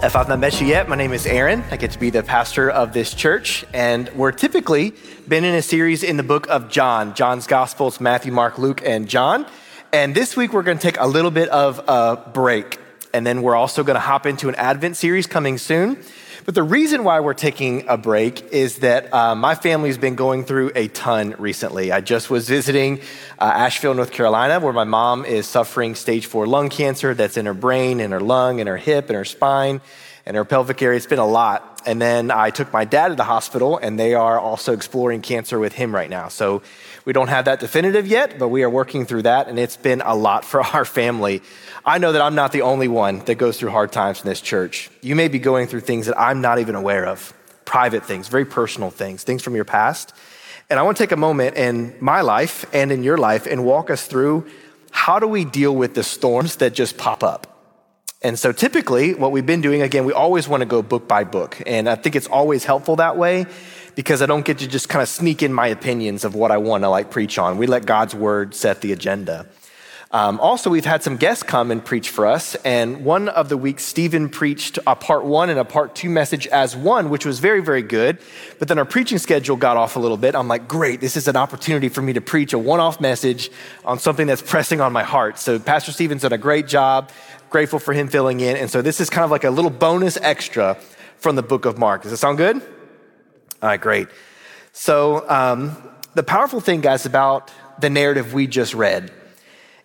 If I've not met you yet, my name is Aaron. I get to be the pastor of this church, and we're typically been in a series in the book of John. John's Gospels, Matthew, Mark, Luke, and John. And this week we're going to take a little bit of a break, and then we're also going to hop into an Advent series coming soon. But the reason why we're taking a break is that uh, my family's been going through a ton recently. I just was visiting uh, Asheville, North Carolina, where my mom is suffering stage four lung cancer that's in her brain, in her lung, in her hip, in her spine, and her pelvic area. It's been a lot. And then I took my dad to the hospital, and they are also exploring cancer with him right now. So we don't have that definitive yet, but we are working through that, and it's been a lot for our family. I know that I'm not the only one that goes through hard times in this church. You may be going through things that I'm not even aware of private things, very personal things, things from your past. And I want to take a moment in my life and in your life and walk us through how do we deal with the storms that just pop up? And so typically, what we've been doing, again, we always want to go book by book. And I think it's always helpful that way because I don't get to just kind of sneak in my opinions of what I want to like preach on. We let God's word set the agenda. Um, also, we've had some guests come and preach for us. And one of the weeks, Stephen preached a part one and a part two message as one, which was very, very good. But then our preaching schedule got off a little bit. I'm like, great, this is an opportunity for me to preach a one off message on something that's pressing on my heart. So, Pastor Stephen's done a great job. Grateful for him filling in. And so, this is kind of like a little bonus extra from the book of Mark. Does that sound good? All right, great. So, um, the powerful thing, guys, about the narrative we just read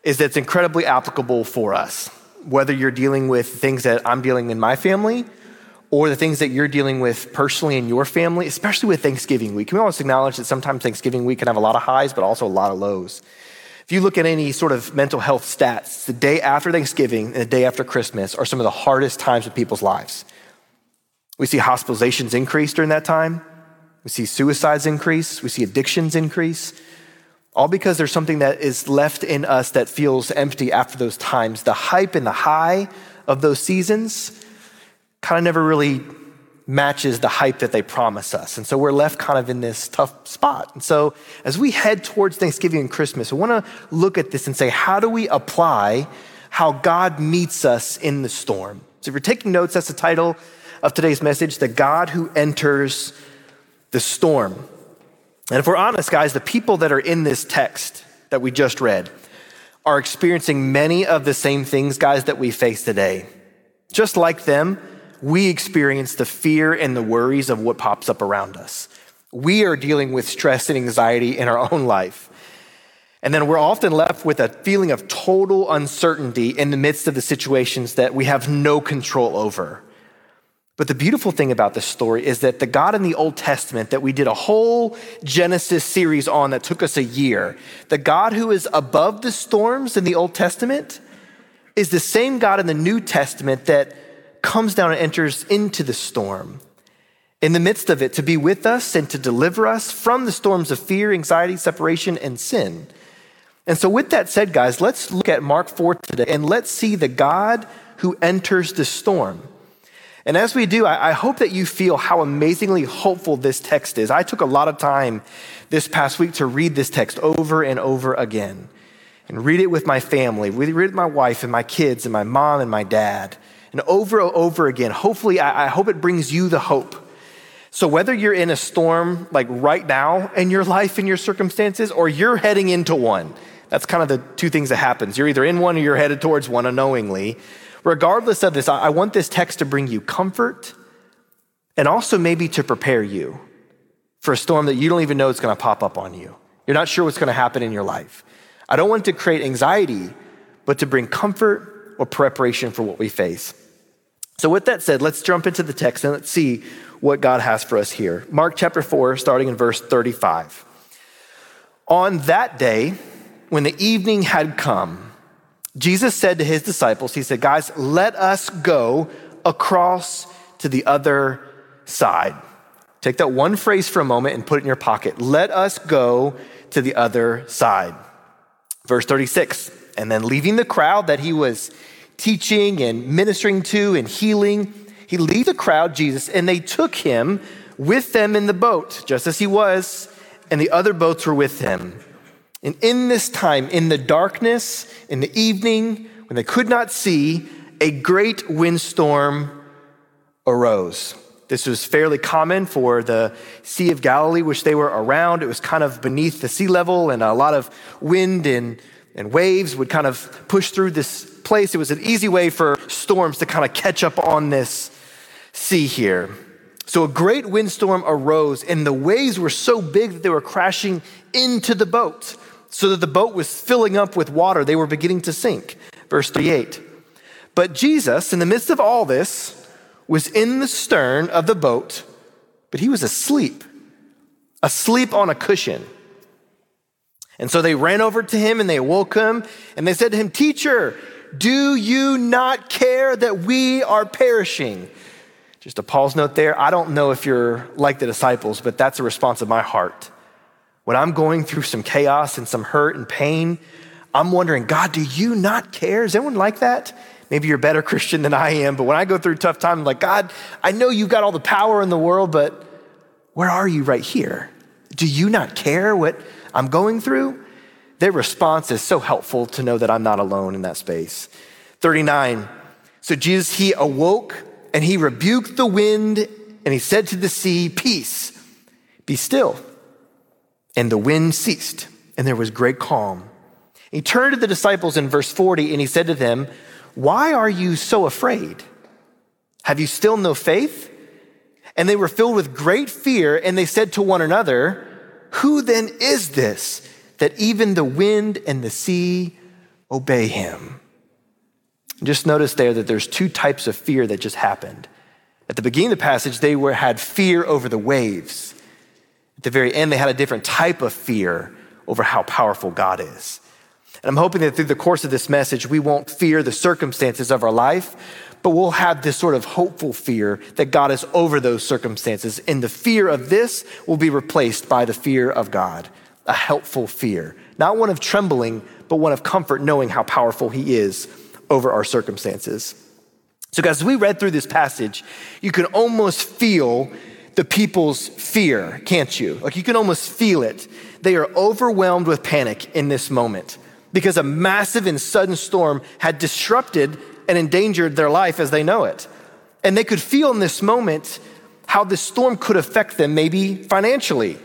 is that it's incredibly applicable for us, whether you're dealing with things that I'm dealing with in my family or the things that you're dealing with personally in your family, especially with Thanksgiving week. Can we always acknowledge that sometimes Thanksgiving week can have a lot of highs, but also a lot of lows? If you look at any sort of mental health stats, the day after Thanksgiving and the day after Christmas are some of the hardest times of people's lives. We see hospitalizations increase during that time. We see suicides increase. We see addictions increase. All because there's something that is left in us that feels empty after those times. The hype and the high of those seasons kind of never really matches the hype that they promise us. And so we're left kind of in this tough spot. And so as we head towards Thanksgiving and Christmas, I want to look at this and say, how do we apply how God meets us in the storm? So if you're taking notes, that's the title of today's message, The God Who Enters the Storm. And if we're honest, guys, the people that are in this text that we just read are experiencing many of the same things, guys, that we face today. Just like them, we experience the fear and the worries of what pops up around us. We are dealing with stress and anxiety in our own life. And then we're often left with a feeling of total uncertainty in the midst of the situations that we have no control over. But the beautiful thing about this story is that the God in the Old Testament that we did a whole Genesis series on that took us a year, the God who is above the storms in the Old Testament is the same God in the New Testament that comes down and enters into the storm in the midst of it to be with us and to deliver us from the storms of fear, anxiety, separation, and sin. And so, with that said, guys, let's look at Mark 4 today and let's see the God who enters the storm. And as we do, I, hope that you feel how amazingly hopeful this text is. I took a lot of time this past week to read this text over and over again and read it with my family, read it with my wife and my kids and my mom and my dad. And over and over again, hopefully, I, I hope it brings you the hope. So, whether you're in a storm like right now in your life and your circumstances, or you're heading into one, that's kind of the two things that happens. You're either in one or you're headed towards one unknowingly. Regardless of this, I want this text to bring you comfort and also maybe to prepare you for a storm that you don't even know is going to pop up on you. You're not sure what's going to happen in your life. I don't want to create anxiety, but to bring comfort or preparation for what we face. So, with that said, let's jump into the text and let's see what God has for us here. Mark chapter 4, starting in verse 35. On that day, when the evening had come, Jesus said to his disciples, He said, Guys, let us go across to the other side. Take that one phrase for a moment and put it in your pocket. Let us go to the other side. Verse 36 And then leaving the crowd that he was teaching and ministering to and healing, he leaves the crowd, Jesus, and they took him with them in the boat, just as he was, and the other boats were with him. And in this time, in the darkness, in the evening, when they could not see, a great windstorm arose. This was fairly common for the Sea of Galilee, which they were around. It was kind of beneath the sea level, and a lot of wind and, and waves would kind of push through this place. It was an easy way for storms to kind of catch up on this sea here. So a great windstorm arose, and the waves were so big that they were crashing into the boat, so that the boat was filling up with water. They were beginning to sink. Verse 38. But Jesus, in the midst of all this, was in the stern of the boat, but he was asleep, asleep on a cushion. And so they ran over to him and they woke him and they said to him, Teacher, do you not care that we are perishing? Just a pause note there. I don't know if you're like the disciples, but that's a response of my heart. When I'm going through some chaos and some hurt and pain, I'm wondering, God, do you not care? Is anyone like that? Maybe you're a better Christian than I am, but when I go through tough times, I'm like, God, I know you've got all the power in the world, but where are you right here? Do you not care what I'm going through? Their response is so helpful to know that I'm not alone in that space. 39. So Jesus, he awoke and he rebuked the wind and he said to the sea, Peace, be still. And the wind ceased and there was great calm. He turned to the disciples in verse 40 and he said to them, why are you so afraid? Have you still no faith? And they were filled with great fear, and they said to one another, Who then is this that even the wind and the sea obey him? Just notice there that there's two types of fear that just happened. At the beginning of the passage, they were, had fear over the waves. At the very end, they had a different type of fear over how powerful God is. And I'm hoping that through the course of this message, we won't fear the circumstances of our life, but we'll have this sort of hopeful fear that God is over those circumstances. And the fear of this will be replaced by the fear of God, a helpful fear, not one of trembling, but one of comfort, knowing how powerful He is over our circumstances. So, guys, as we read through this passage, you can almost feel the people's fear, can't you? Like you can almost feel it. They are overwhelmed with panic in this moment because a massive and sudden storm had disrupted and endangered their life as they know it. And they could feel in this moment how this storm could affect them, maybe financially,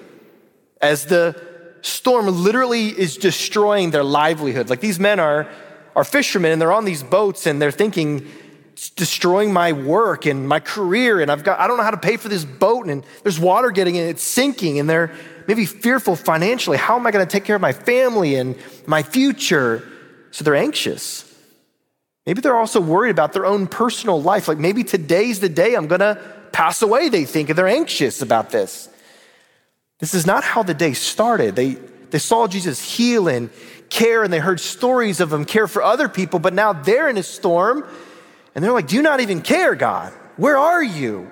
as the storm literally is destroying their livelihood. Like these men are, are fishermen and they're on these boats and they're thinking, it's destroying my work and my career, and I've got, I don't know how to pay for this boat, and there's water getting in, it's sinking, and they're maybe fearful financially. How am I going to take care of my family and my future? So they're anxious. Maybe they're also worried about their own personal life. Like maybe today's the day I'm going to pass away, they think, and they're anxious about this. This is not how the day started. They, they saw Jesus heal and care, and they heard stories of him care for other people, but now they're in a storm, and they're like, Do you not even care, God? Where are you?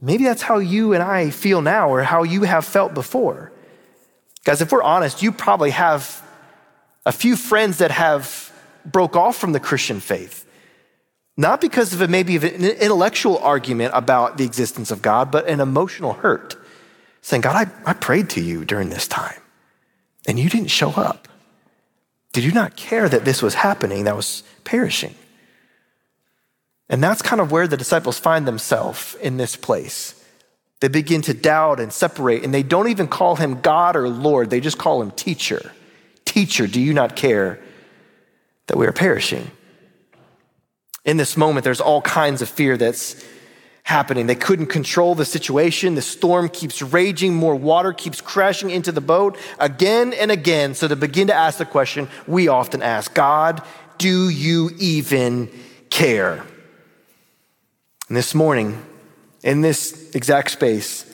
Maybe that's how you and I feel now or how you have felt before. Guys, if we're honest, you probably have a few friends that have broke off from the Christian faith. Not because of a, maybe of an intellectual argument about the existence of God, but an emotional hurt. Saying, God, I, I prayed to you during this time, and you didn't show up. Did you not care that this was happening, that was perishing? And that's kind of where the disciples find themselves in this place. They begin to doubt and separate, and they don't even call him God or Lord, they just call him teacher. Teacher, do you not care that we are perishing? In this moment, there's all kinds of fear that's happening. They couldn't control the situation. The storm keeps raging, more water keeps crashing into the boat again and again. So they begin to ask the question we often ask God, do you even care? And this morning, in this exact space,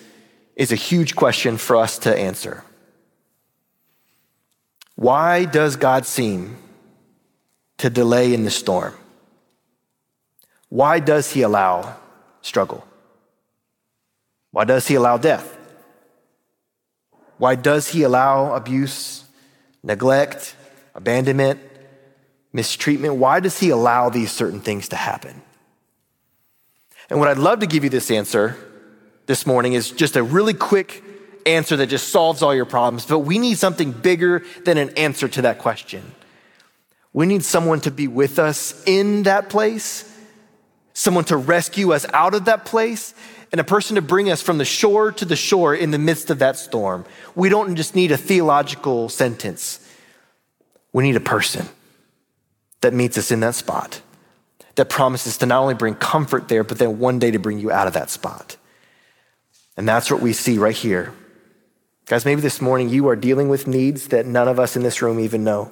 is a huge question for us to answer. Why does God seem to delay in the storm? Why does he allow struggle? Why does he allow death? Why does he allow abuse, neglect, abandonment, mistreatment? Why does he allow these certain things to happen? And what I'd love to give you this answer this morning is just a really quick answer that just solves all your problems, but we need something bigger than an answer to that question. We need someone to be with us in that place, someone to rescue us out of that place, and a person to bring us from the shore to the shore in the midst of that storm. We don't just need a theological sentence, we need a person that meets us in that spot, that promises to not only bring comfort there, but then one day to bring you out of that spot. And that's what we see right here. Guys, maybe this morning you are dealing with needs that none of us in this room even know.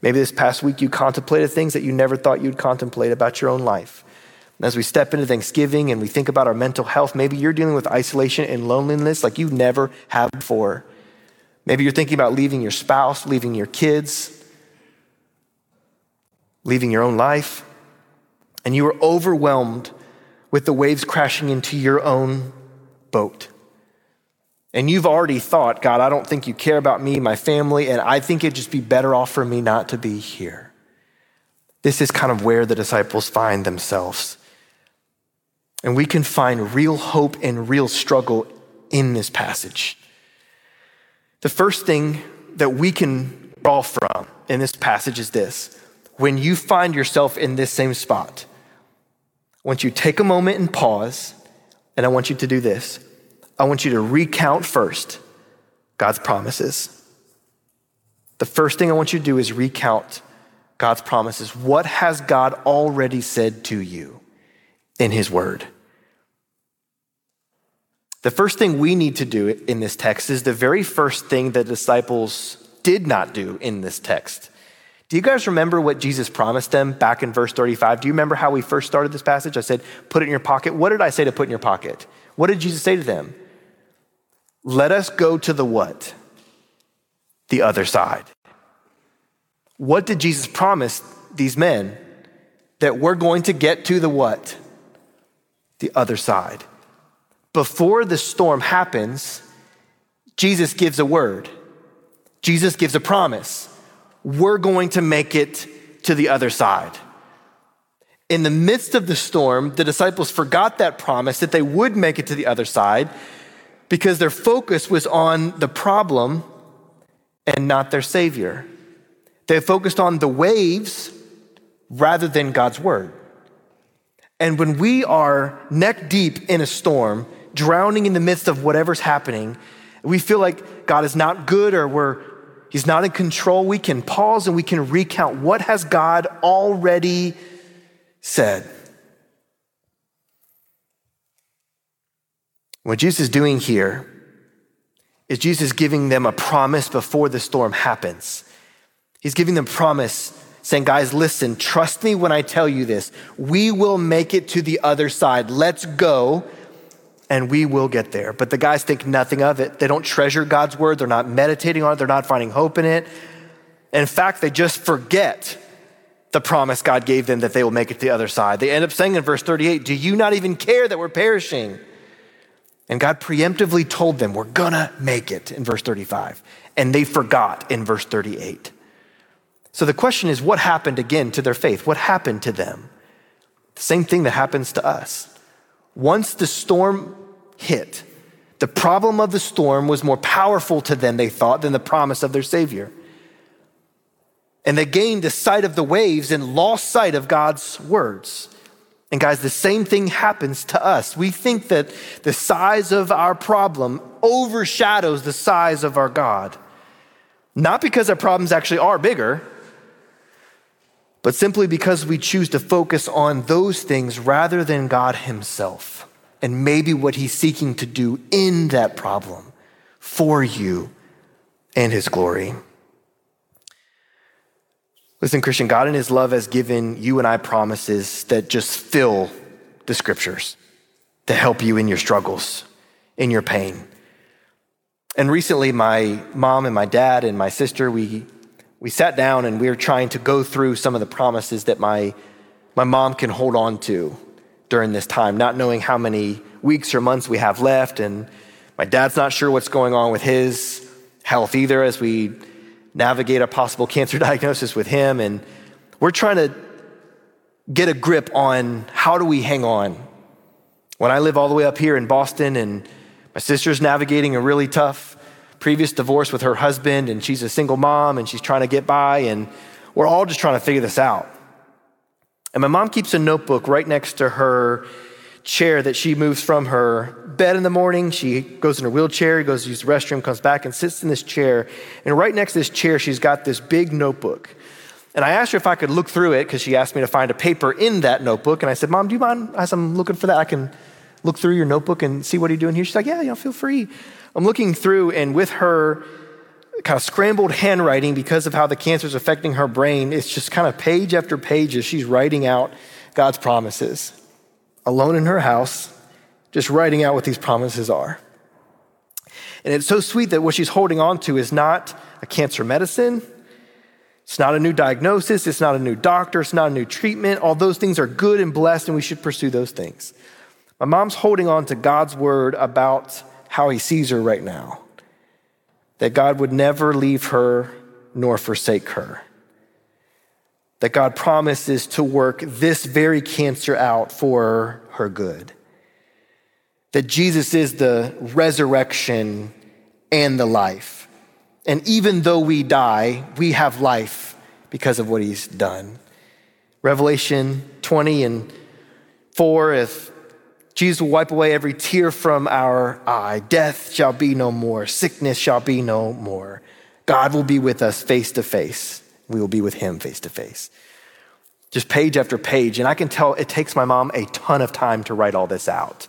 Maybe this past week you contemplated things that you never thought you'd contemplate about your own life. And as we step into Thanksgiving and we think about our mental health, maybe you're dealing with isolation and loneliness like you never have before. Maybe you're thinking about leaving your spouse, leaving your kids, leaving your own life, and you are overwhelmed with the waves crashing into your own boat. And you've already thought, God, I don't think you care about me, my family, and I think it'd just be better off for me not to be here. This is kind of where the disciples find themselves. And we can find real hope and real struggle in this passage. The first thing that we can draw from in this passage is this when you find yourself in this same spot, I want you to take a moment and pause, and I want you to do this. I want you to recount first God's promises. The first thing I want you to do is recount God's promises. What has God already said to you? in his word. The first thing we need to do in this text is the very first thing the disciples did not do in this text. Do you guys remember what Jesus promised them back in verse 35? Do you remember how we first started this passage? I said, put it in your pocket. What did I say to put in your pocket? What did Jesus say to them? Let us go to the what? The other side. What did Jesus promise these men? That we're going to get to the what? the other side. Before the storm happens, Jesus gives a word. Jesus gives a promise. We're going to make it to the other side. In the midst of the storm, the disciples forgot that promise that they would make it to the other side because their focus was on the problem and not their Savior. They focused on the waves rather than God's word. And when we are neck deep in a storm, drowning in the midst of whatever's happening, we feel like God is not good or we're he's not in control, we can pause and we can recount what has God already said. What Jesus is doing here is Jesus giving them a promise before the storm happens. He's giving them promise saying, Guys, listen, trust me when I tell you this. We will make it to the other side. Let's go, and we will get there. But the guys think nothing of it. They don't treasure God's word, they're not meditating on it, they're not finding hope in it. In fact, they just forget the promise God gave them that they will make it to the other side. They end up saying in verse 38, Do you not even care that we're perishing? And God preemptively told them, We're gonna make it in verse 35. And they forgot in verse 38. So the question is what happened again to their faith? What happened to them? The same thing that happens to us. Once the storm hit, the problem of the storm was more powerful to them, they thought, than the promise of their Savior. And they gained the sight of the waves and lost sight of God's words. And guys, the same thing happens to us. We think that the size of our problem overshadows the size of our God. Not because our problems actually are bigger, but simply because we choose to focus on those things rather than God Himself and maybe what He's seeking to do in that problem for you and His glory. Listen, Christian, God in His love has given you and I promises that just fill the scriptures to help you in your struggles, in your pain. And recently, my mom and my dad and my sister, we we sat down and we were trying to go through some of the promises that my, my mom can hold on to during this time, not knowing how many weeks or months we have left. And my dad's not sure what's going on with his health either as we navigate a possible cancer diagnosis with him. And we're trying to get a grip on how do we hang on. When I live all the way up here in Boston and my sister's navigating a really tough previous divorce with her husband, and she's a single mom and she's trying to get by, and we're all just trying to figure this out. And my mom keeps a notebook right next to her chair that she moves from her bed in the morning. She goes in her wheelchair, goes to use the restroom, comes back and sits in this chair. And right next to this chair, she's got this big notebook. And I asked her if I could look through it because she asked me to find a paper in that notebook. And I said, Mom, do you mind as I'm looking for that? I can look through your notebook and see what you're doing here. She's like, Yeah, yeah, feel free. I'm looking through, and with her kind of scrambled handwriting because of how the cancer is affecting her brain, it's just kind of page after page as she's writing out God's promises. Alone in her house, just writing out what these promises are. And it's so sweet that what she's holding on to is not a cancer medicine. It's not a new diagnosis. It's not a new doctor. It's not a new treatment. All those things are good and blessed, and we should pursue those things. My mom's holding on to God's word about how he sees her right now that God would never leave her nor forsake her. That God promises to work this very cancer out for her good. That Jesus is the resurrection and the life. And even though we die, we have life because of what he's done. Revelation 20 and 4 if Jesus will wipe away every tear from our eye. Death shall be no more. Sickness shall be no more. God will be with us face to face. We will be with him face to face. Just page after page. And I can tell it takes my mom a ton of time to write all this out.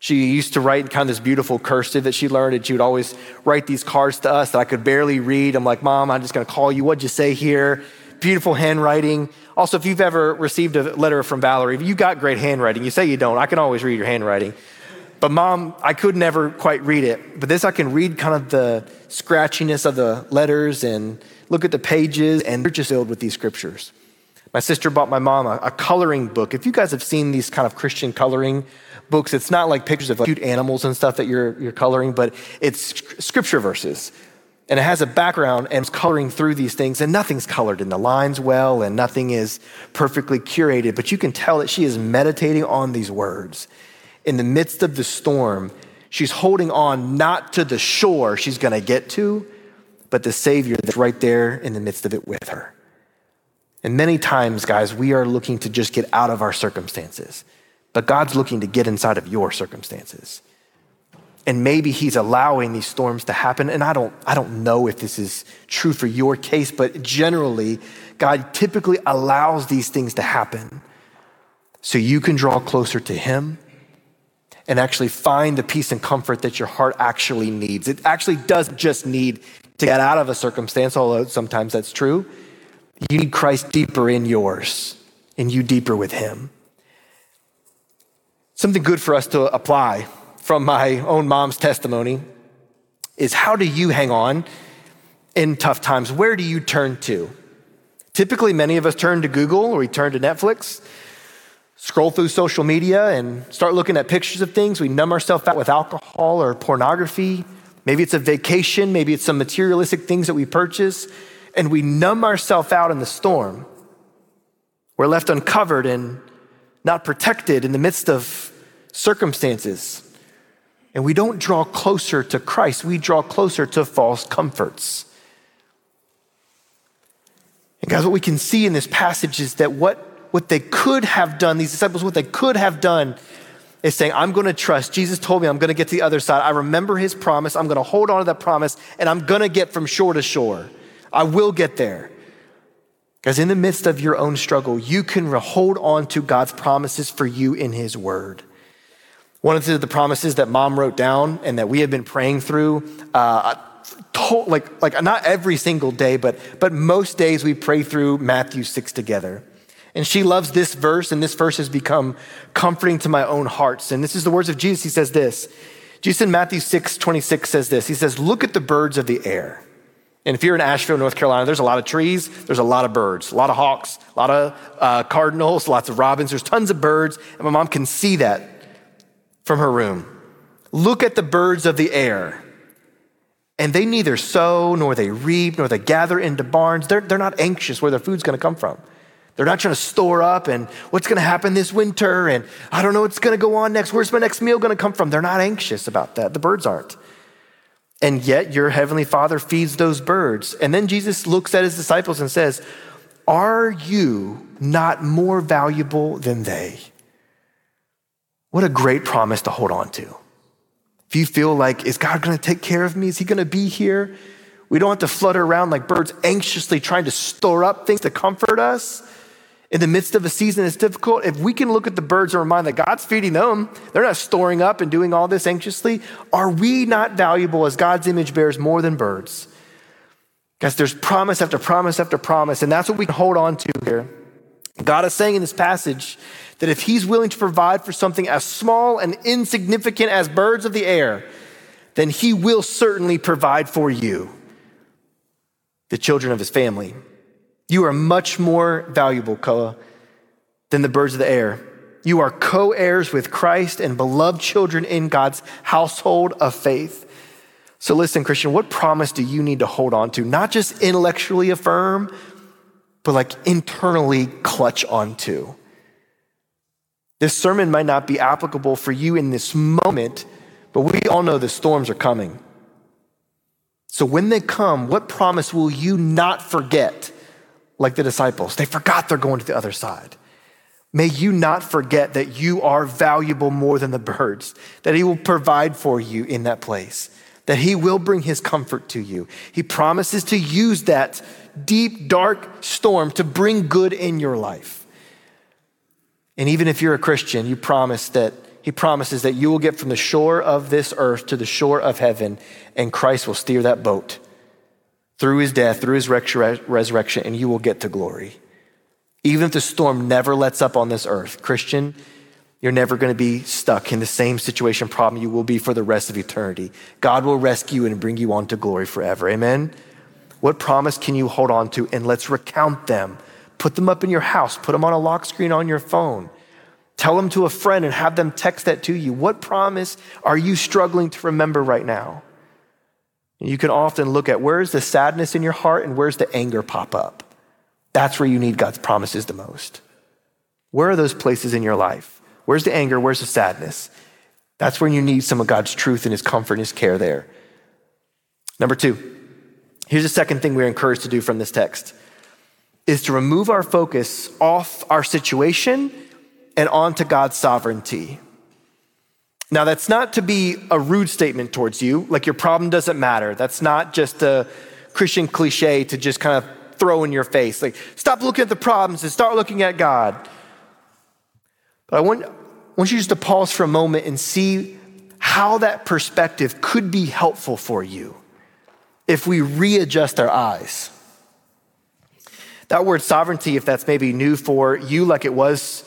She used to write kind of this beautiful cursive that she learned, and she would always write these cards to us that I could barely read. I'm like, Mom, I'm just gonna call you. What'd you say here? Beautiful handwriting. Also, if you've ever received a letter from Valerie, you got great handwriting. You say you don't. I can always read your handwriting. But mom, I could never quite read it. But this I can read kind of the scratchiness of the letters and look at the pages, and they're just filled with these scriptures. My sister bought my mom a, a, coloring book. If you guys have seen these kind of Christian coloring books, it's not like pictures of like cute animals and stuff that you're, you're coloring, but it's scripture verses and it has a background and it's coloring through these things and nothing's colored in the lines well and nothing is perfectly curated but you can tell that she is meditating on these words. In the midst of the storm she's holding on not to the shore she's going to get to but the savior that's right there in the midst of it with her. And many times guys we are looking to just get out of our circumstances but god's looking to get inside of your circumstances and maybe he's allowing these storms to happen. And i don't i don't know if this is true for your case but generally god typically allows these things to happen so you can draw closer to him and actually find the peace and comfort that your heart actually needs. It actually doesn't just need to get out of a circumstance although sometimes that's true. You need christ deeper in yours and you deeper with him. Something good for us to apply from my own mom's testimony is how do you hang on in tough times? Where do you turn to? Typically, many of us turn to Google or we turn to Netflix, scroll through social media and start looking at pictures of things. We numb ourselves out with alcohol or pornography. Maybe it's a vacation, maybe it's some materialistic things that we purchase, and we numb ourselves out in the storm. We're left uncovered and not protected in the midst of circumstances. And we don't draw closer to Christ, we draw closer to false comforts. And guys, what we can see in this passage is that what, what they could have done, these disciples, what they could have done is saying, I'm going to trust. Jesus told me I'm going to get to the other side. I remember his promise. I'm going to hold on to that promise and I'm going to get from shore to shore. I will get there. Because in the midst of your own struggle, you can hold on to God's promises for you in his word. One of the promises that mom wrote down and that we have been praying through, uh, like, like not every single day, but, but most days we pray through Matthew 6 together. And she loves this verse, and this verse has become comforting to my own hearts. And this is the words of Jesus. He says this Jesus in Matthew 6 26 says this He says, Look at the birds of the air. And if you're in Asheville, North Carolina, there's a lot of trees, there's a lot of birds, a lot of hawks, a lot of uh, cardinals, lots of robins, there's tons of birds, and my mom can see that from her room. Look at the birds of the air. And they neither sow, nor they reap, nor they gather into barns. They're, they're not anxious where their food's gonna come from. They're not trying to store up and what's gonna happen this winter, and I don't know what's gonna go on next. Where's my next meal gonna come from? They're not anxious about that. The birds aren't. And yet your heavenly Father feeds those birds. And then Jesus looks at his disciples and says, Are you not more valuable than they? What a great promise to hold on to. If you feel like, is God gonna take care of me? Is he gonna be here? We don't have to flutter around like birds anxiously trying to store up things to comfort us in the midst of a season that's difficult, if we can look at the birds and remind that God's feeding them, they're not storing up and doing all this anxiously, are we not valuable as God's image bears more than birds? Guys, there's promise after promise after promise, and that's what we can hold on to here. God is saying in this passage that if He's willing to provide for something as small and insignificant as birds of the air, then He will certainly provide for you, the children of His family. You are much more valuable, Koa, than the birds of the air. You are co heirs with Christ and beloved children in God's household of faith. So, listen, Christian, what promise do you need to hold on to? Not just intellectually affirm, but like internally clutch onto. This sermon might not be applicable for you in this moment, but we all know the storms are coming. So, when they come, what promise will you not forget? like the disciples. They forgot they're going to the other side. May you not forget that you are valuable more than the birds, that He will provide for you in that place, that He will bring His comfort to you. He promises to use that deep, dark storm to bring good in your life. And even if you're a Christian, you promise that He promises that you will get from the shore of this earth to the shore of heaven, and Christ will steer that boat through his death, through his resurrection, and you will get to glory. Even if the storm never lets up on this earth, Christian, you're never going to be stuck in the same situation problem you will be for the rest of eternity. God will rescue and bring you on to glory forever. Amen? What promise can you hold on to? And let's recount them. Put them up in your house, put them on a lock screen on your phone. Tell them to a friend and have them text that to you. What promise are you struggling to remember right now? You can often look at where's the sadness in your heart and where's the anger pop up. That's where you need God's promises the most. Where are those places in your life? Where's the anger? Where's the sadness? That's when you need some of God's truth and His comfort and His care there. Number two, here's the second thing we're encouraged to do from this text is to remove our focus off our situation and onto God's sovereignty. Now, that's not to be a rude statement towards you, like your problem doesn't matter. That's not just a Christian cliche to just kind of throw in your face. Like, stop looking at the problems and start looking at God. But I want, I want you just to pause for a moment and see how that perspective could be helpful for you if we readjust our eyes. That word sovereignty, if that's maybe new for you, like it was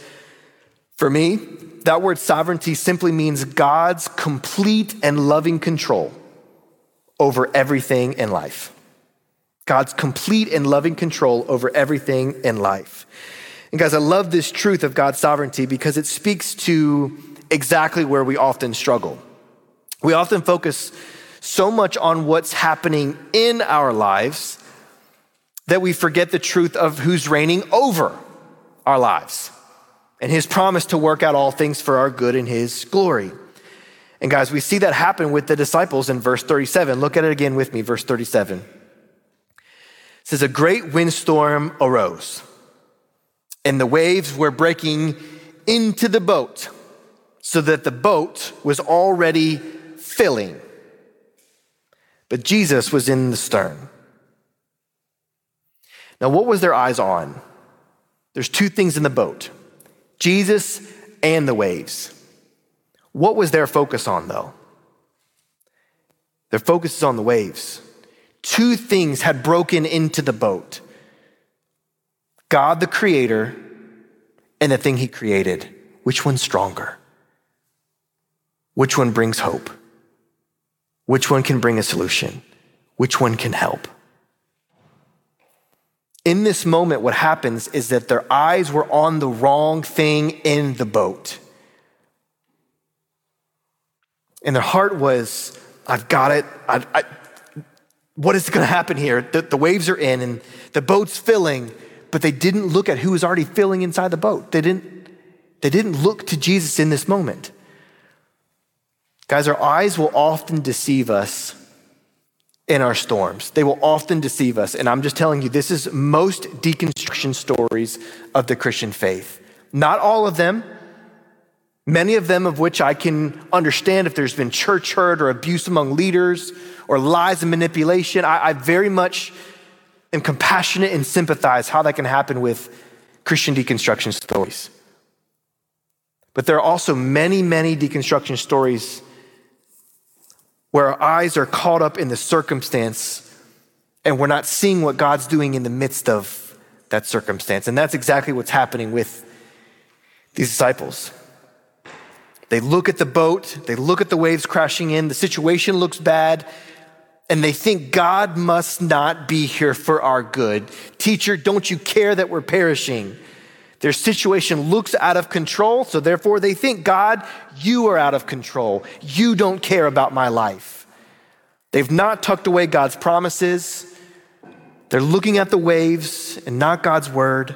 for me, that word sovereignty simply means God's complete and loving control over everything in life. God's complete and loving control over everything in life. And guys, I love this truth of God's sovereignty because it speaks to exactly where we often struggle. We often focus so much on what's happening in our lives that we forget the truth of who's reigning over our lives and his promise to work out all things for our good in his glory. And guys, we see that happen with the disciples in verse 37. Look at it again with me, verse 37. It says, A great windstorm arose, and the waves were breaking into the boat, so that the boat was already filling. But Jesus was in the stern. Now, what was their eyes on? There's two things in the boat Jesus and the waves. What was their focus on, though? Their focus is on the waves. Two things had broken into the boat God, the creator, and the thing he created. Which one's stronger? Which one brings hope? Which one can bring a solution? Which one can help? In this moment, what happens is that their eyes were on the wrong thing in the boat. And their heart was, I've got it. I, I, what is going to happen here? The, the waves are in and the boat's filling, but they didn't look at who was already filling inside the boat. They didn't, they didn't look to Jesus in this moment. Guys, our eyes will often deceive us in our storms. They will often deceive us. And I'm just telling you, this is most deconstruction stories of the Christian faith. Not all of them, many of them of which I can understand if there's been church hurt or abuse among leaders or lies and manipulation. I, I very much am compassionate and sympathize how that can happen with Christian deconstruction stories. But there are also many, many deconstruction stories where our eyes are caught up in the circumstance and we're not seeing what God's doing in the midst of that circumstance. And that's exactly what's happening with these disciples. They look at the boat, they look at the waves crashing in, the situation looks bad, and they think God must not be here for our good. Teacher, don't you care that we're perishing? Their situation looks out of control, so therefore they think, God, you are out of control. You don't care about my life. They've not tucked away God's promises. They're looking at the waves and not God's word,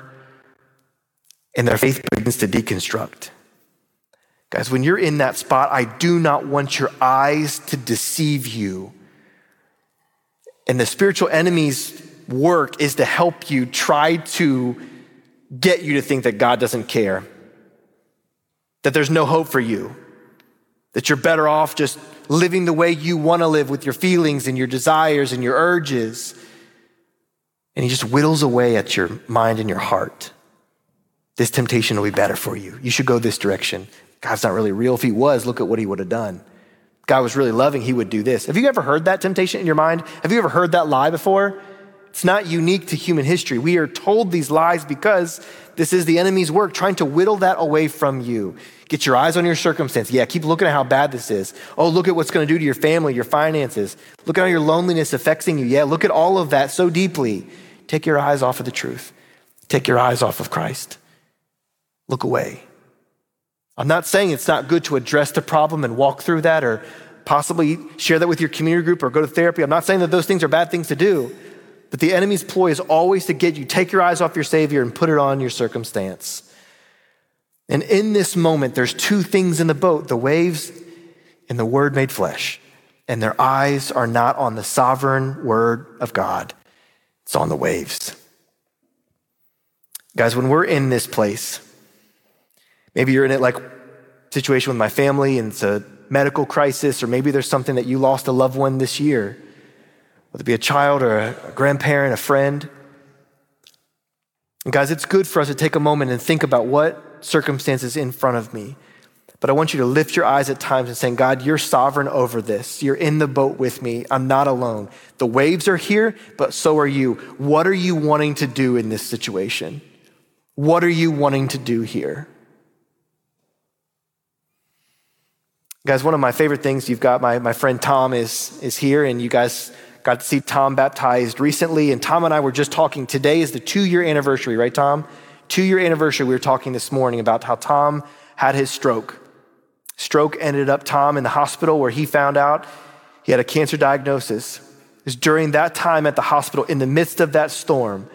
and their faith begins to deconstruct. Guys, when you're in that spot, I do not want your eyes to deceive you. And the spiritual enemy's work is to help you try to get you to think that God doesn't care, that there's no hope for you, that you're better off just living the way you want to live with your feelings and your desires and your urges. And he just whittles away at your mind and your heart. This temptation will be better for you. You should go this direction. God's not really real. If he was, look at what he would have done. God was really loving, he would do this. Have you ever heard that temptation in your mind? Have you ever heard that lie before? It's not unique to human history. We are told these lies because this is the enemy's work, trying to whittle that away from you. Get your eyes on your circumstance. Yeah, keep looking at how bad this is. Oh, look at what's going to do to your family, your finances. Look at how your loneliness affecting you. Yeah, look at all of that so deeply. Take your eyes off of the truth. Take your eyes off of Christ. Look away. I'm not saying it's not good to address the problem and walk through that or possibly share that with your community group or go to therapy. I'm not saying that those things are bad things to do, but the enemy's ploy is always to get you take your eyes off your Savior and put it on your circumstance. And in this moment, there's two things in the boat the waves and the Word made flesh. And their eyes are not on the sovereign Word of God, it's on the waves. Guys, when we're in this place, Maybe you're in it like situation with my family and it's a medical crisis, or maybe there's something that you lost a loved one this year, whether it be a child or a grandparent, a friend. And guys, it's good for us to take a moment and think about what circumstances in front of me. But I want you to lift your eyes at times and saying, God, you're sovereign over this. You're in the boat with me. I'm not alone. The waves are here, but so are you. What are you wanting to do in this situation? What are you wanting to do here? Guys, one of my favorite things you've got, my, my friend Tom is, is here, and you guys got to see Tom baptized recently. And Tom and I were just talking. Today is the two year anniversary, right, Tom? Two year anniversary. We were talking this morning about how Tom had his stroke. Stroke ended up Tom in the hospital where he found out he had a cancer diagnosis. It was during that time at the hospital, in the midst of that storm,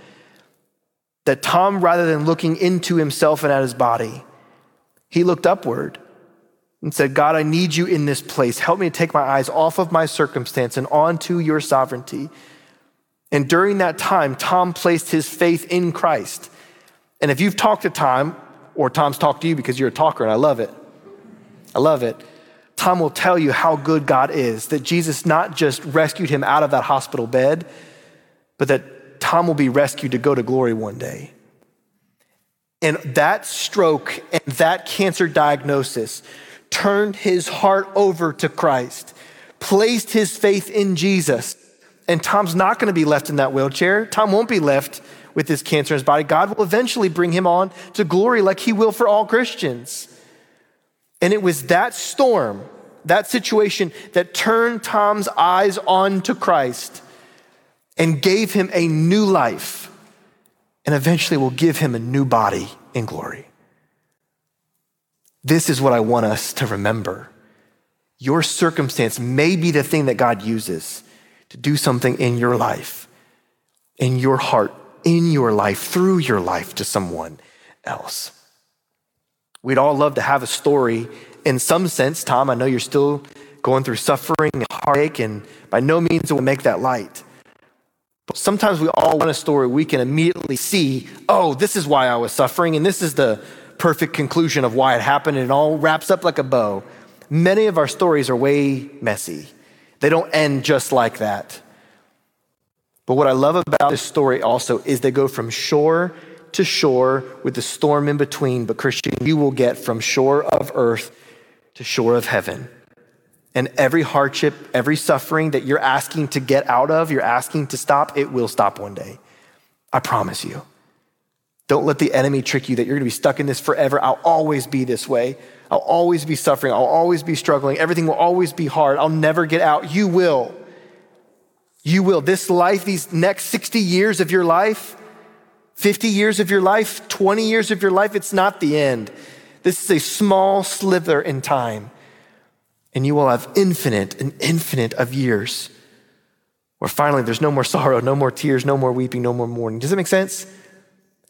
that Tom, rather than looking into himself and at his body, he looked upward and said, God, I need you in this place. Help me to take my eyes off of my circumstance and onto your sovereignty. And during that time, Tom placed his faith in Christ. And if you've talked to Tom, or Tom's talked to you because you're a talker and I love it, I love it. Tom will tell you how good God is, that Jesus not just rescued him out of that hospital bed, but that Tom will be rescued to go to glory one day. And that stroke and that cancer diagnosis turned his heart over to Christ, placed his faith in Jesus. And Tom's not going to be left in that wheelchair. Tom won't be left with his cancer in his body. God will eventually bring him on to glory like he will for all Christians. And it was that storm, that situation, that turned Tom's eyes on to Christ and gave him a new life and eventually will give him a new body in glory. This is what I want us to remember. Your circumstance may be the thing that God uses to do something in your life, in your heart, in your life, through your life to someone else. We'd all love to have a story in some sense. Tom, I know you're still going through suffering and heartache, and by no means will make that light. But sometimes we all want a story we can immediately see, oh, this is why I was suffering, and this is the perfect conclusion of why it happened, and it all wraps up like a bow. Many of our stories are way messy. They don't end just like that. But what I love about this story also is they go from shore to shore with the storm in between. But, Christian, you will get from shore of earth to shore of heaven. And every hardship, every suffering that you're asking to get out of, you're asking to stop, it will stop one day. I promise you. Don't let the enemy trick you that you're going to be stuck in this forever. I'll always be this way. I'll always be suffering. I'll always be struggling. Everything will always be hard. I'll never get out. You will. You will. This life, these next 60 years of your life, 50 years of your life, 20 years of your life, it's not the end. This is a small slither in time. And you will have infinite and infinite of years where finally there's no more sorrow, no more tears, no more weeping, no more mourning. Does that make sense?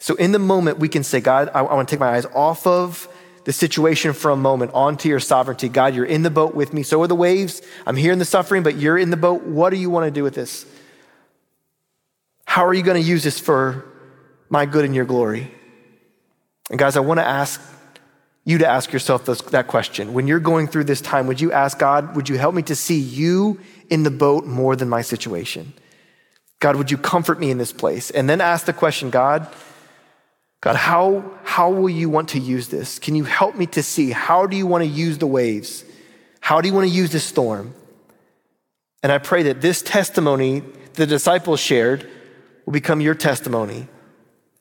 So in the moment, we can say, God, I, I want to take my eyes off of the situation for a moment onto your sovereignty. God, you're in the boat with me. So are the waves. I'm here in the suffering, but you're in the boat. What do you want to do with this? How are you going to use this for my good and your glory? And guys, I want to ask you to ask yourself that question. When you're going through this time, would you ask God, would you help me to see you in the boat more than my situation? God, would you comfort me in this place? And then ask the question, God, God, how, how will you want to use this? Can you help me to see how do you want to use the waves? How do you want to use this storm? And I pray that this testimony the disciples shared will become your testimony.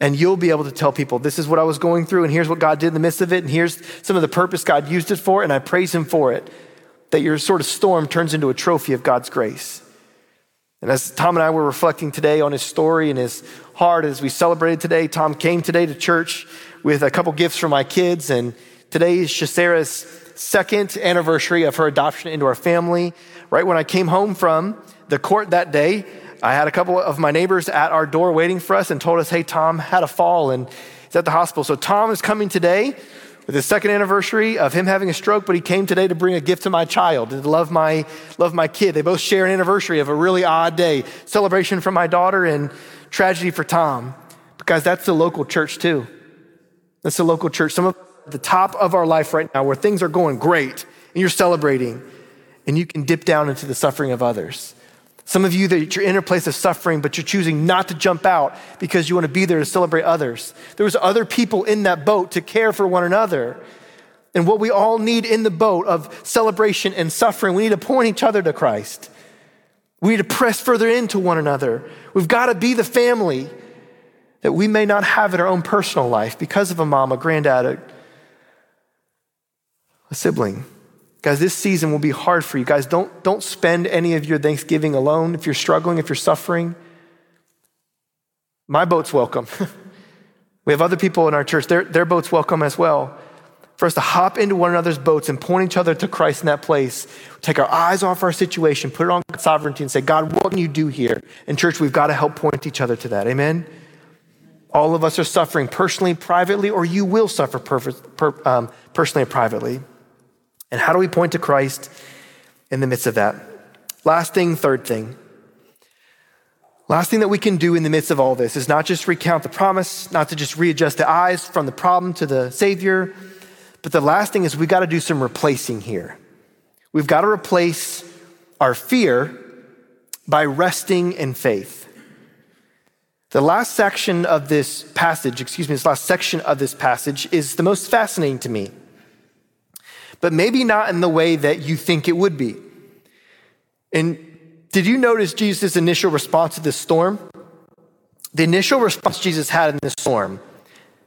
And you'll be able to tell people, this is what I was going through, and here's what God did in the midst of it, and here's some of the purpose God used it for, and I praise Him for it. That your sort of storm turns into a trophy of God's grace. And as Tom and I were reflecting today on his story and his heart as we celebrated today, Tom came today to church with a couple gifts for my kids. And today is Shasera's second anniversary of her adoption into our family. Right when I came home from the court that day, I had a couple of my neighbors at our door waiting for us and told us, hey, Tom had a fall and he's at the hospital. So Tom is coming today his second anniversary of him having a stroke, but he came today to bring a gift to my child, and to love my, love my kid. They both share an anniversary of a really odd day, celebration for my daughter and tragedy for Tom. Because that's the local church too. That's the local church. Some of the top of our life right now where things are going great and you're celebrating and you can dip down into the suffering of others. Some of you that you're in a place of suffering, but you're choosing not to jump out because you want to be there to celebrate others. There was other people in that boat to care for one another. And what we all need in the boat of celebration and suffering, we need to point each other to Christ. We need to press further into one another. We've got to be the family that we may not have in our own personal life because of a mom, a granddad, a, a sibling. Guys, this season will be hard for you. Guys, don't, don't spend any of your Thanksgiving alone. If you're struggling, if you're suffering, my boat's welcome. we have other people in our church, their, their boat's welcome as well. For us to hop into one another's boats and point each other to Christ in that place, take our eyes off our situation, put it on sovereignty, and say, God, what can you do here? In church, we've got to help point each other to that. Amen? All of us are suffering personally, privately, or you will suffer per, per, um, personally and privately. And how do we point to Christ in the midst of that? Last thing, third thing. Last thing that we can do in the midst of all this is not just recount the promise, not to just readjust the eyes from the problem to the Savior, but the last thing is we got to do some replacing here. We've got to replace our fear by resting in faith. The last section of this passage, excuse me, this last section of this passage is the most fascinating to me but maybe not in the way that you think it would be. And did you notice Jesus' initial response to this storm? The initial response Jesus had in this storm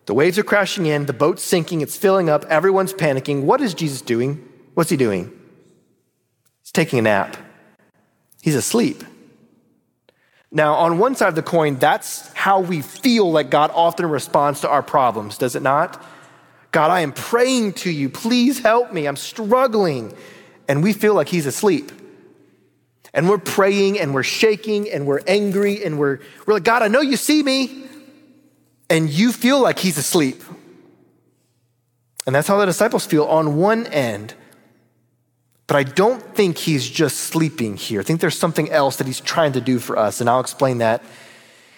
the waves are crashing in, the boat's sinking, it's filling up, everyone's panicking. What is Jesus doing? What's he doing? He's taking a nap. He's asleep. Now, on one side of the coin, that's how we feel like God often responds to our problems, does it not? God, I am praying to you. Please help me. I'm struggling. And we feel like He's asleep. And we're praying and we're shaking and we're angry and we're, we're like, God, I know you see me. And you feel like He's asleep. And that's how the disciples feel on one end. But I don't think he's just sleeping here. I think there's something else that he's trying to do for us, and I'll explain that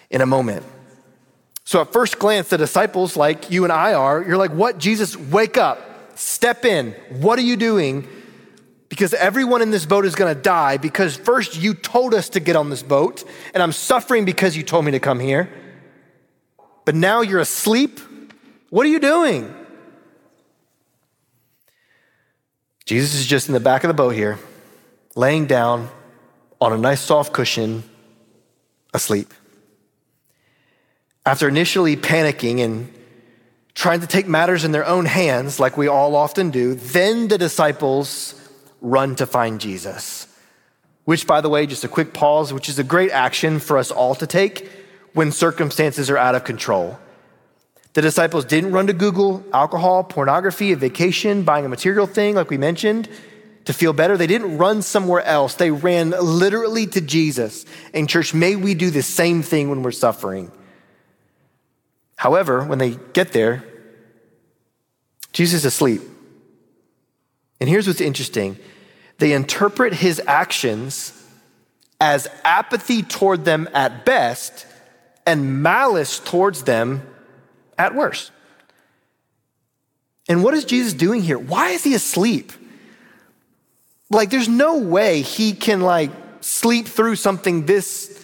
in a moment. So, at first glance, the disciples, like you and I are, you're like, What? Jesus, wake up, step in. What are you doing? Because everyone in this boat is gonna die because first you told us to get on this boat, and I'm suffering because you told me to come here. But now you're asleep. What are you doing? Jesus is just in the back of the boat here, laying down on a nice soft cushion, asleep. After initially panicking and trying to take matters in their own hands, like we all often do, then the disciples run to find Jesus. Which, by the way, just a quick pause, which is a great action for us all to take when circumstances are out of control. The disciples didn't run to Google alcohol, pornography, a vacation, buying a material thing, like we mentioned, to feel better. They didn't run somewhere else. They ran literally to Jesus. And, church, may we do the same thing when we're suffering. However, when they get there, Jesus is asleep. And here's what's interesting they interpret his actions as apathy toward them at best and malice towards them at worst. And what is Jesus doing here? Why is he asleep? Like, there's no way he can, like, sleep through something this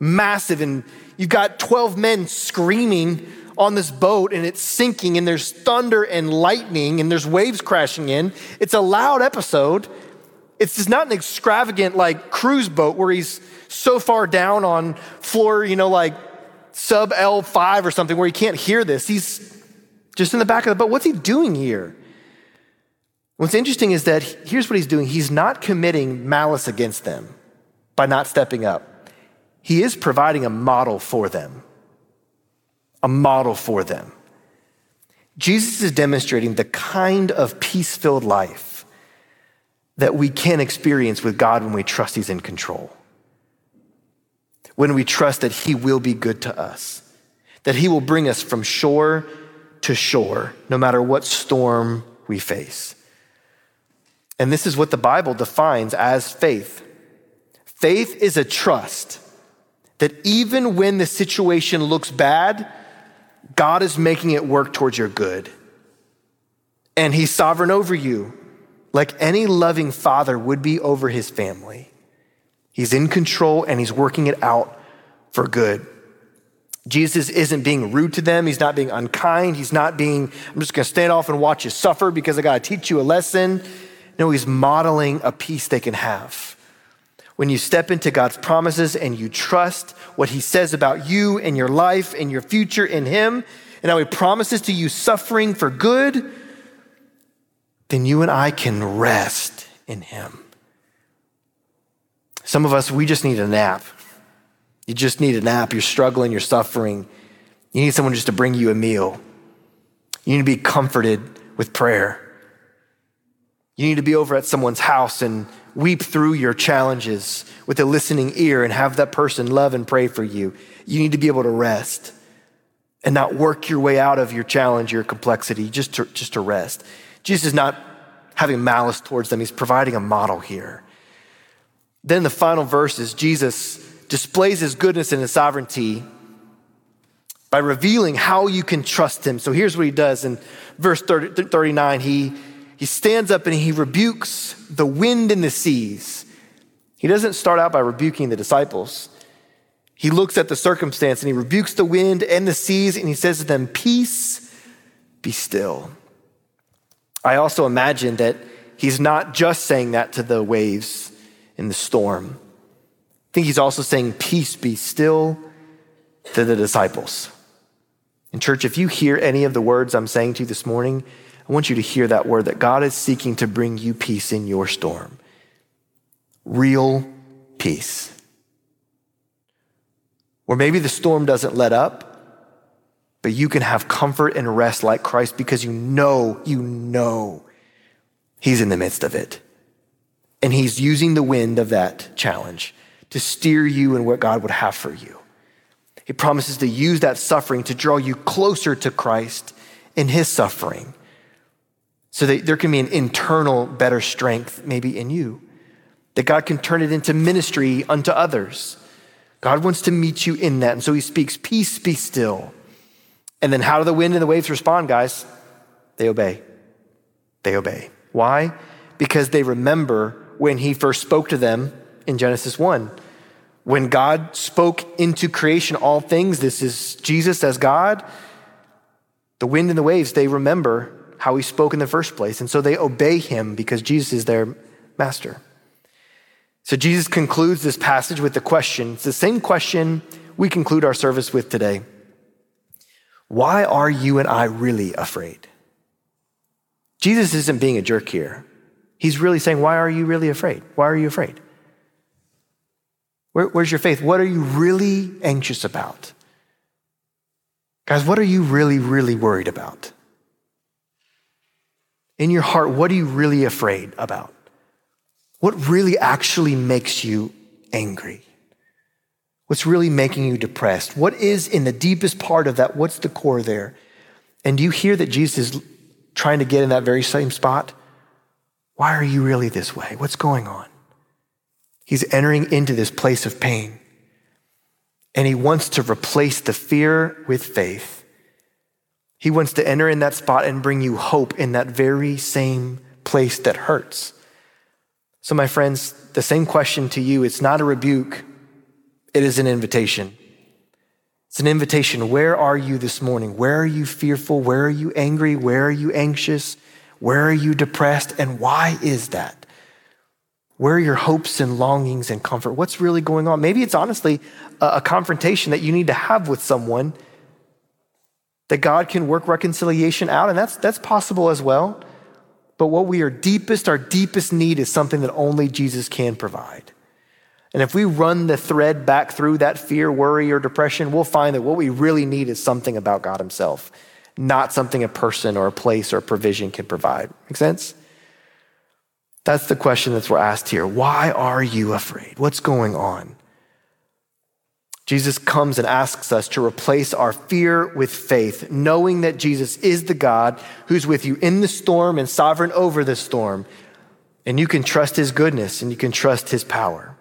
massive. And you've got 12 men screaming on this boat and it's sinking and there's thunder and lightning and there's waves crashing in. It's a loud episode. It's just not an extravagant, like, cruise boat where he's so far down on floor, you know, like sub L5 or something where he can't hear this. He's just in the back of the boat. What's he doing here? What's interesting is that here's what he's doing he's not committing malice against them by not stepping up, he is providing a model for them. A model for them. Jesus is demonstrating the kind of peace filled life that we can experience with God when we trust He's in control when we trust that He will be good to us, that He will bring us from shore to shore, no matter what storm we face. And this is what the Bible defines as faith faith is a trust that even when the situation looks bad, God is making it work towards your good. And He's sovereign over you, like any loving father would be over his family. He's in control and he's working it out for good. Jesus isn't being rude to them. He's not being unkind. He's not being, I'm just going to stand off and watch you suffer because I got to teach you a lesson. No, he's modeling a peace they can have. When you step into God's promises and you trust what he says about you and your life and your future in him, and how he promises to you suffering for good, then you and I can rest in him. Some of us, we just need a nap. You just need a nap. You're struggling, you're suffering. You need someone just to bring you a meal. You need to be comforted with prayer. You need to be over at someone's house and weep through your challenges with a listening ear and have that person love and pray for you. You need to be able to rest and not work your way out of your challenge, your complexity, just to, just to rest. Jesus is not having malice towards them, he's providing a model here. Then the final verses, Jesus displays his goodness and his sovereignty by revealing how you can trust him. So here's what he does in verse 30, 39 he, he stands up and he rebukes the wind and the seas. He doesn't start out by rebuking the disciples. He looks at the circumstance and he rebukes the wind and the seas and he says to them, Peace, be still. I also imagine that he's not just saying that to the waves in the storm. I think he's also saying, Peace be still to the disciples. And, church, if you hear any of the words I'm saying to you this morning, I want you to hear that word that God is seeking to bring you peace in your storm. Real peace. Or maybe the storm doesn't let up, but you can have comfort and rest like Christ because you know, you know He's in the midst of it. And He's using the wind of that challenge to steer you in what God would have for you. He promises to use that suffering to draw you closer to Christ in His suffering so that there can be an internal better strength maybe in you, that God can turn it into ministry unto others. God wants to meet you in that. And so He speaks, Peace, be still. And then how do the wind and the waves respond, guys? They obey. They obey. Why? Because they remember when he first spoke to them in Genesis 1. When God spoke into creation all things, this is Jesus as God, the wind and the waves, they remember how he spoke in the first place. And so they obey him because Jesus is their master. So Jesus concludes this passage with the question. It's the same question we conclude our service with today. Why are you and I really afraid? Jesus isn't being a jerk here. He's really saying, Why are you really afraid? Why are you afraid? Where, where's your faith? What are you really anxious about? Guys, what are you really, really worried about? In your heart, what are you really afraid about? What really actually makes you angry? What's really making you depressed? What is in the deepest part of that? What's the core there? And do you hear that Jesus is trying to get in that very same spot? Why are you really this way? What's going on? He's entering into this place of pain. And he wants to replace the fear with faith. He wants to enter in that spot and bring you hope in that very same place that hurts. So, my friends, the same question to you it's not a rebuke, it is an invitation. It's an invitation. Where are you this morning? Where are you fearful? Where are you angry? Where are you anxious? Where are you depressed? And why is that? Where are your hopes and longings and comfort? What's really going on? Maybe it's honestly a, confrontation that you need to have with someone that God can work reconciliation out, and that's, that's possible as well. But what we are deepest, our deepest need is something that only Jesus can provide. And if we run the thread back through that fear, worry, or depression, we'll find that what we really need is something about God Himself, not something a person or a place or a provision can provide. Make sense? That's the question that's we're asked here. Why are you afraid? What's going on? Jesus comes and asks us to replace our fear with faith, knowing that Jesus is the God who's with you in the storm and sovereign over the storm. And you can trust his goodness and you can trust his power.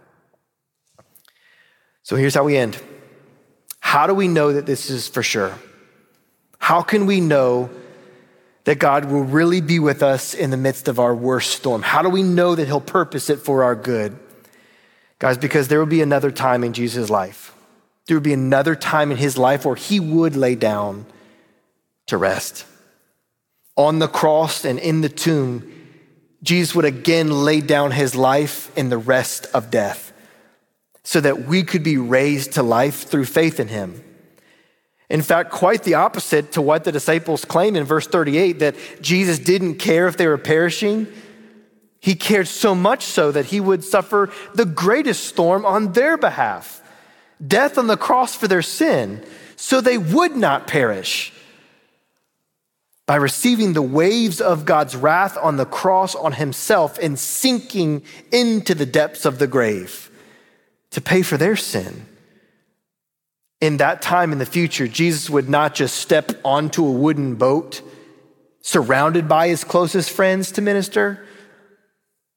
So here's how we end. How do we know that this is for sure? How can we know that God will really be with us in the midst of our worst storm? How do we know that He'll purpose it for our good? Guys, because there will be another time in Jesus' life. There would be another time in His life where He would lay down to rest. On the cross and in the tomb, Jesus would again lay down His life in the rest of death so that we could be raised to life through faith in him. In fact, quite the opposite to what the disciples claim in verse 38 that Jesus didn't care if they were perishing. He cared so much so that he would suffer the greatest storm on their behalf death on the cross for their sin, so they would not perish. By receiving the waves of God's wrath on the cross on himself and sinking into the depths of the grave to pay for their sin. In that time in the future, Jesus would not just step onto a wooden boat surrounded by his closest friends to minister.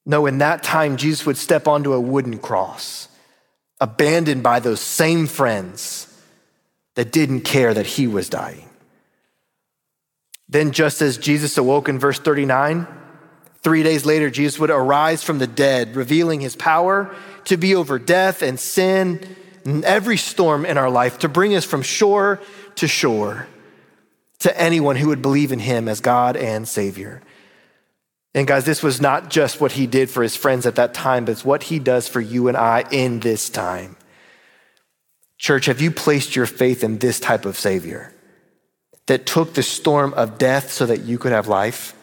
No, in that time, Jesus would step onto a wooden cross, abandoned by those same friends that didn't care that he was dying. Then, just as Jesus awoke in verse 39, three days later, Jesus would arise from the dead, revealing his power to be over death and sin and every storm in our life, to bring us from shore to shore to anyone who would believe in him as God and Savior. And guys, this was not just what he did for his friends at that time, but it's what he does for you and I in this time. Church, have you placed your faith in this type of Savior that took the storm of death so that you could have life,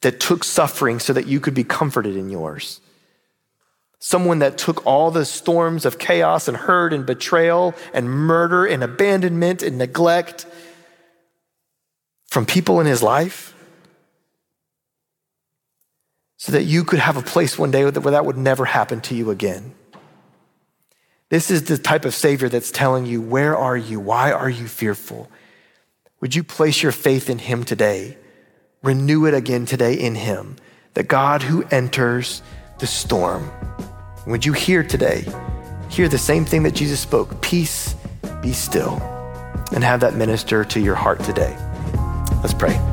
that took suffering so that you could be comforted in yours? someone that took all the storms of chaos and hurt and betrayal and murder and abandonment and neglect from people in his life so that you could have a place one day where that would never happen to you again. This is the type of Savior that's telling you, Where are you? Why are you fearful? Would you place your faith in Him today? Renew it again today in Him, the God who enters the storm. Would you hear today, hear the same thing that Jesus spoke peace, be still, and have that minister to your heart today? Let's pray.